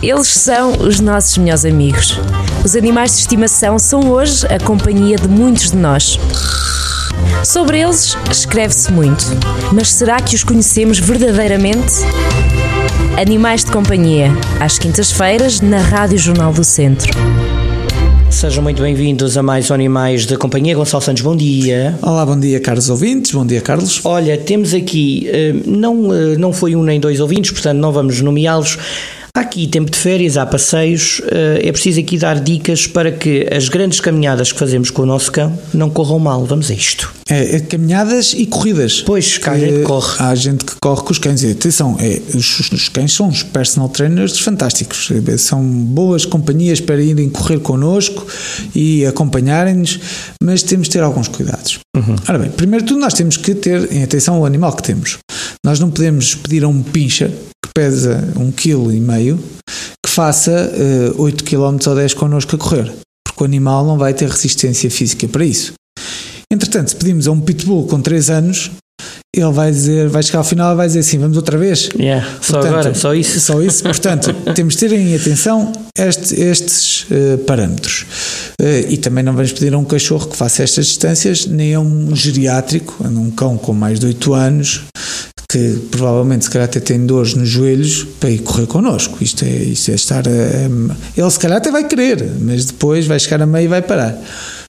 Eles são os nossos melhores amigos. Os animais de estimação são hoje a companhia de muitos de nós. Sobre eles escreve-se muito, mas será que os conhecemos verdadeiramente? Animais de Companhia, às quintas-feiras, na Rádio Jornal do Centro. Sejam muito bem-vindos a mais um Animais da Companhia. Gonçalo Santos, bom dia. Olá, bom dia, caros ouvintes. Bom dia, Carlos. Olha, temos aqui, eh, não, eh, não foi um nem dois ouvintes, portanto não vamos nomeá-los. Há aqui tempo de férias, há passeios, eh, é preciso aqui dar dicas para que as grandes caminhadas que fazemos com o nosso cão não corram mal. Vamos a isto. É, é caminhadas e corridas. Pois, cá a gente corre. Há gente que corre com os cães. E atenção, é, os, os cães são os personal trainers fantásticos. É, São boas companhias para irem correr connosco e acompanharem-nos, mas temos de ter alguns cuidados. Ora bem, primeiro de tudo, nós temos que ter em atenção o animal que temos. Nós não podemos pedir a um pincher que pesa um quilo e meio que faça eh, 8 km ou 10 connosco a correr, porque o animal não vai ter resistência física para isso. Entretanto, se pedimos a um pitbull com 3 anos, ele vai dizer, vai chegar ao final e vai dizer assim, vamos outra vez? Yeah, só agora, só isso. Só isso. Portanto, temos de ter em atenção este- estes eh, parâmetros. Eh, e também não vamos pedir a um cachorro que faça estas distâncias, nem a um geriátrico, a um cão com mais de 8 anos, que provavelmente se calhar até tem dores nos joelhos para ir correr connosco. Isto é, isto é estar a, a- Ele se calhar até vai querer, mas depois vai chegar a meio e vai parar.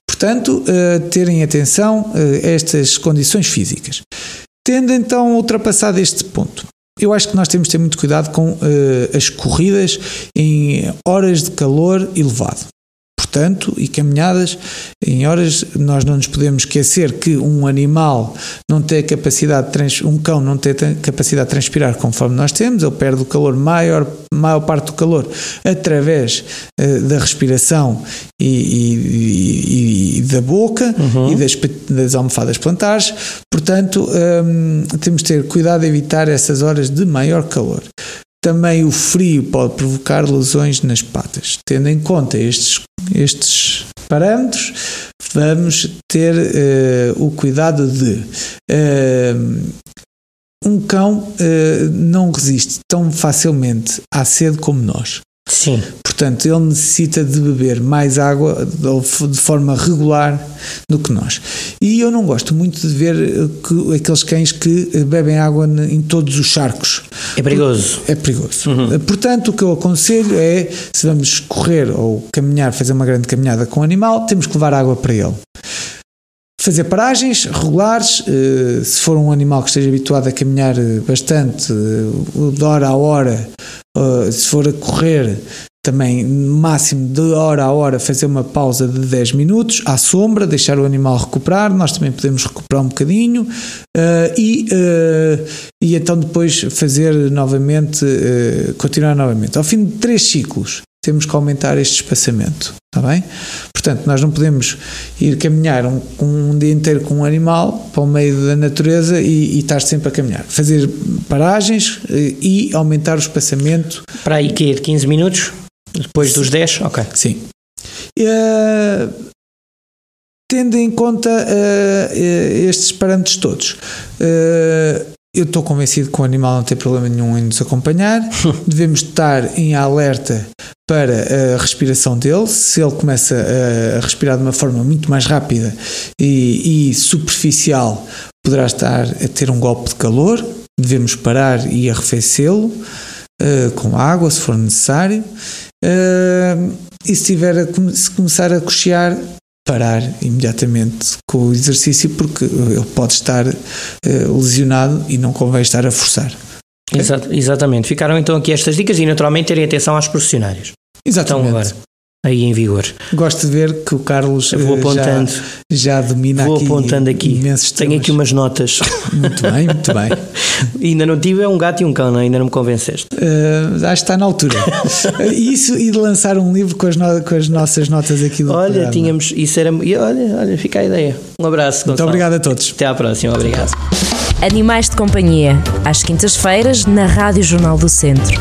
Portanto, eh, terem atenção eh, a estas condições físicas. Tendo então ultrapassado este ponto, eu acho que nós temos de ter muito cuidado com eh, as corridas em horas de calor elevado. Portanto, e caminhadas em horas, nós não nos podemos esquecer que um animal não tem capacidade de trans, um cão não tem a capacidade de transpirar conforme nós temos, ele perde o calor, maior, maior parte do calor, através eh, da respiração e, e- e- e da boca e das, das almofadas plantares. Portanto, hum, temos de ter cuidado de evitar essas horas de maior calor. Também o frio pode provocar lesões nas patas. Tendo em conta estes, estes parâmetros, vamos ter eh, o cuidado de eh, um cão eh, não resiste tão facilmente à sede como nós. Sim. Portanto, ele necessita de beber mais água de forma regular do que nós. E eu não gosto muito de ver que, aqueles cães que bebem água em todos os charcos. É perigoso. É perigoso. Eh, Portanto, o que eu aconselho é, se vamos correr ou caminhar, fazer uma grande caminhada com o animal, temos que levar água para ele. Fazer paragens regulares, eh, se for um animal que esteja habituado a caminhar eh, bastante, eh, de hora a hora, se for a correr, também máximo de hora a hora fazer uma pausa de 10 minutos à sombra, deixar o animal recuperar, nós também podemos recuperar um bocadinho eh, e, eh, e então depois fazer novamente, eh, continuar novamente. Ao fim de três ciclos temos que aumentar este espaçamento, está bem? Portanto, nós não podemos ir caminhar um, um dia inteiro com um animal para o meio da natureza e, e estar sempre a caminhar. Fazer paragens e aumentar o espaçamento Para aí que 15 minutos? Depois dos 10? Ok. Sim. Eh, tendo em conta eh, estes parâmetros todos, eh, eu estou convencido que o animal não tem problema nenhum em nos acompanhar. Devemos estar em alerta para a respiração dele. Se ele começa a, a respirar de uma forma muito mais rápida e, e superficial, poderá estar a ter um golpe de calor. Devemos parar e arrefecê-lo eh, com água, se for necessário. Uh, e se, tiver a, se começar a cochear, parar imediatamente com o exercício, porque ele pode estar uh, lesionado e não convém estar a forçar. Exa- exatamente. Ficaram então aqui estas dicas e naturalmente terem atenção aos profissionais. Exatamente. agora aí em vigor. Gosto de ver que o Carlos vou uh, apontando. já, já domina Vou aqui apontando aqui. Tenho temas. aqui umas notas. Muito bem, muito bem. ainda não tive é um gato e um cão, não? é? ainda não me convenceste. Uh, acho que está na altura. Isso e de lançar um livro com as, no- com as nossas notas aqui do Olha, programa. tínhamos. Isso era. e Olha, olha, fica a ideia. Um abraço, Muito Gonçalo. obrigado a todos. Até à próxima, obrigado. Animais de Companhia, às quintas-feiras, na Rádio Jornal do Centro.